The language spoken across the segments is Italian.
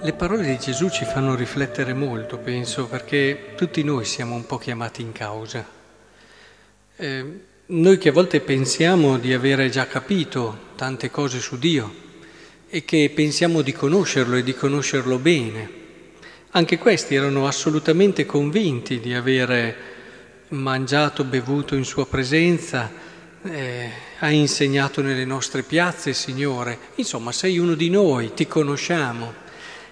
Le parole di Gesù ci fanno riflettere molto, penso, perché tutti noi siamo un po' chiamati in causa. Eh, noi che a volte pensiamo di avere già capito tante cose su Dio e che pensiamo di conoscerlo e di conoscerlo bene, anche questi erano assolutamente convinti di avere mangiato, bevuto in sua presenza, eh, ha insegnato nelle nostre piazze, Signore. Insomma, sei uno di noi, ti conosciamo.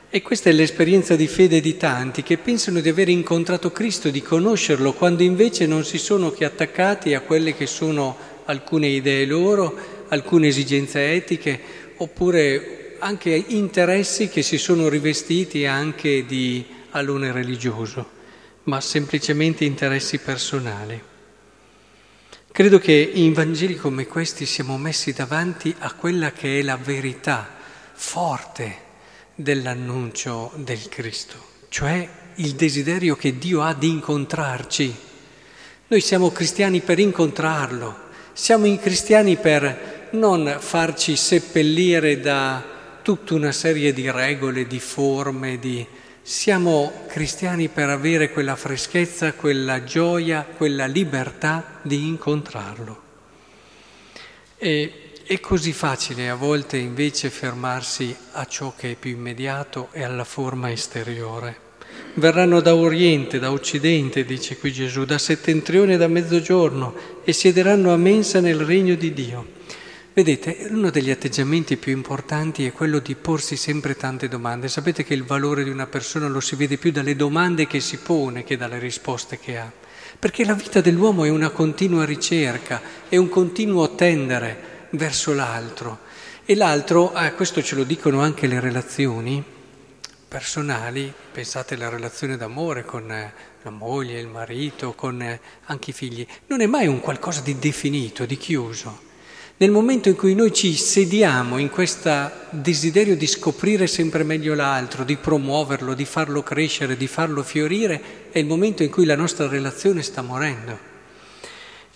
E questa è l'esperienza di fede di tanti che pensano di aver incontrato Cristo, di conoscerlo, quando invece non si sono che attaccati a quelle che sono alcune idee loro, alcune esigenze etiche, oppure anche interessi che si sono rivestiti anche di alone religioso, ma semplicemente interessi personali. Credo che in Vangeli come questi siamo messi davanti a quella che è la verità forte dell'annuncio del Cristo, cioè il desiderio che Dio ha di incontrarci. Noi siamo cristiani per incontrarlo, siamo cristiani per non farci seppellire da tutta una serie di regole, di forme, di... siamo cristiani per avere quella freschezza, quella gioia, quella libertà di incontrarlo. E è così facile a volte invece fermarsi a ciò che è più immediato e alla forma esteriore. Verranno da oriente, da occidente, dice qui Gesù, da settentrione e da mezzogiorno e siederanno a mensa nel regno di Dio. Vedete, uno degli atteggiamenti più importanti è quello di porsi sempre tante domande. Sapete che il valore di una persona lo si vede più dalle domande che si pone che dalle risposte che ha. Perché la vita dell'uomo è una continua ricerca, è un continuo tendere verso l'altro. E l'altro, eh, questo ce lo dicono anche le relazioni personali, pensate alla relazione d'amore con eh, la moglie, il marito, con eh, anche i figli, non è mai un qualcosa di definito, di chiuso. Nel momento in cui noi ci sediamo in questo desiderio di scoprire sempre meglio l'altro, di promuoverlo, di farlo crescere, di farlo fiorire, è il momento in cui la nostra relazione sta morendo.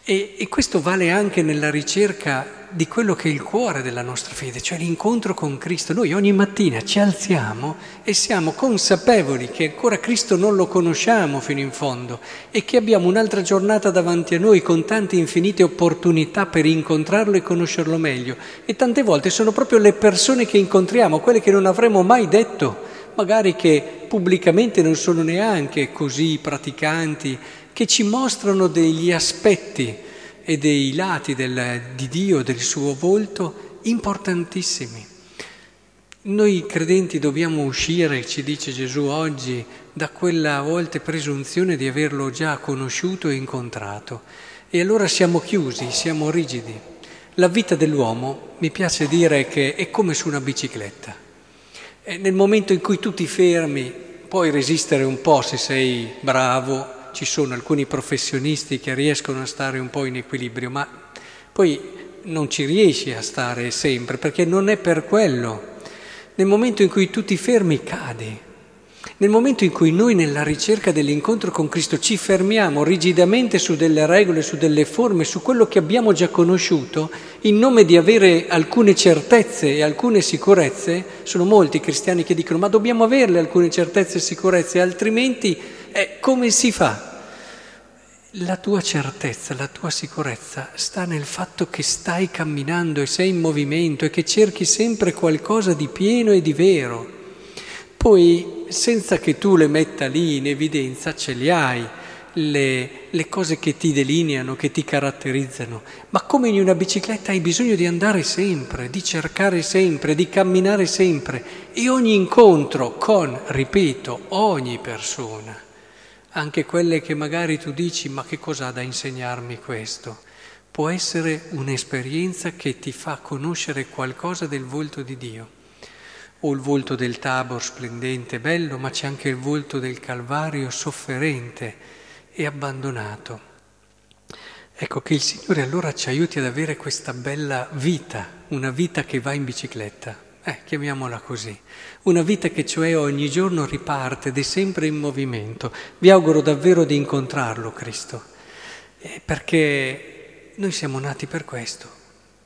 E, e, questo vale anche nella ricerca di quello che è il cuore della nostra fede, cioè l'incontro con Cristo. Noi ogni mattina ci alziamo e siamo consapevoli che ancora Cristo non lo conosciamo fino in fondo e che abbiamo un'altra giornata davanti a noi con tante infinite opportunità per incontrarlo e conoscerlo meglio. E tante volte sono proprio le persone che incontriamo, quelle che non avremmo mai detto, magari che pubblicamente non sono neanche così praticanti che ci mostrano degli aspetti e dei lati del, di Dio, del suo volto, importantissimi. Noi credenti dobbiamo uscire, ci dice Gesù oggi, da quella a volte presunzione di averlo già conosciuto e incontrato. E allora siamo chiusi, siamo rigidi. La vita dell'uomo, mi piace dire che è come su una bicicletta. E nel momento in cui tu ti fermi, puoi resistere un po' se sei bravo, ci sono alcuni professionisti che riescono a stare un po' in equilibrio, ma poi non ci riesci a stare sempre perché non è per quello. Nel momento in cui tu ti fermi cadi. Nel momento in cui noi nella ricerca dell'incontro con Cristo ci fermiamo rigidamente su delle regole, su delle forme, su quello che abbiamo già conosciuto, in nome di avere alcune certezze e alcune sicurezze, sono molti cristiani che dicono ma dobbiamo averle alcune certezze e sicurezze, altrimenti eh, come si fa? La tua certezza, la tua sicurezza sta nel fatto che stai camminando e sei in movimento e che cerchi sempre qualcosa di pieno e di vero. Poi, senza che tu le metta lì in evidenza, ce li hai, le, le, cose che ti delineano, che ti caratterizzano, ma come in una bicicletta hai bisogno di andare sempre, di cercare sempre, di camminare sempre e ogni incontro con, ripeto, ogni persona, anche quelle che magari tu dici ma che cosa ha da insegnarmi questo, può essere un'esperienza che ti fa conoscere qualcosa del volto di Dio. O il volto del Tabor splendente, bello, ma c'è anche il volto del Calvario sofferente e abbandonato. Ecco che il Signore allora ci aiuti ad avere questa bella vita, una vita che va in bicicletta, eh, chiamiamola così, una vita che cioè ogni giorno riparte ed è sempre in movimento. Vi auguro davvero di incontrarlo, Cristo, eh, perché noi siamo nati per questo,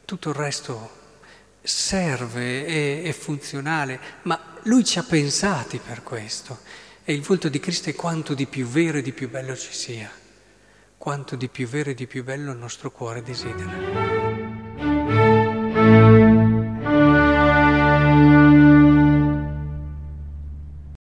tutto il resto serve, è, è funzionale, ma lui ci ha pensati per questo. E il volto di Cristo è quanto di più vero e di più bello ci sia, quanto di più vero e di più bello il nostro cuore desidera.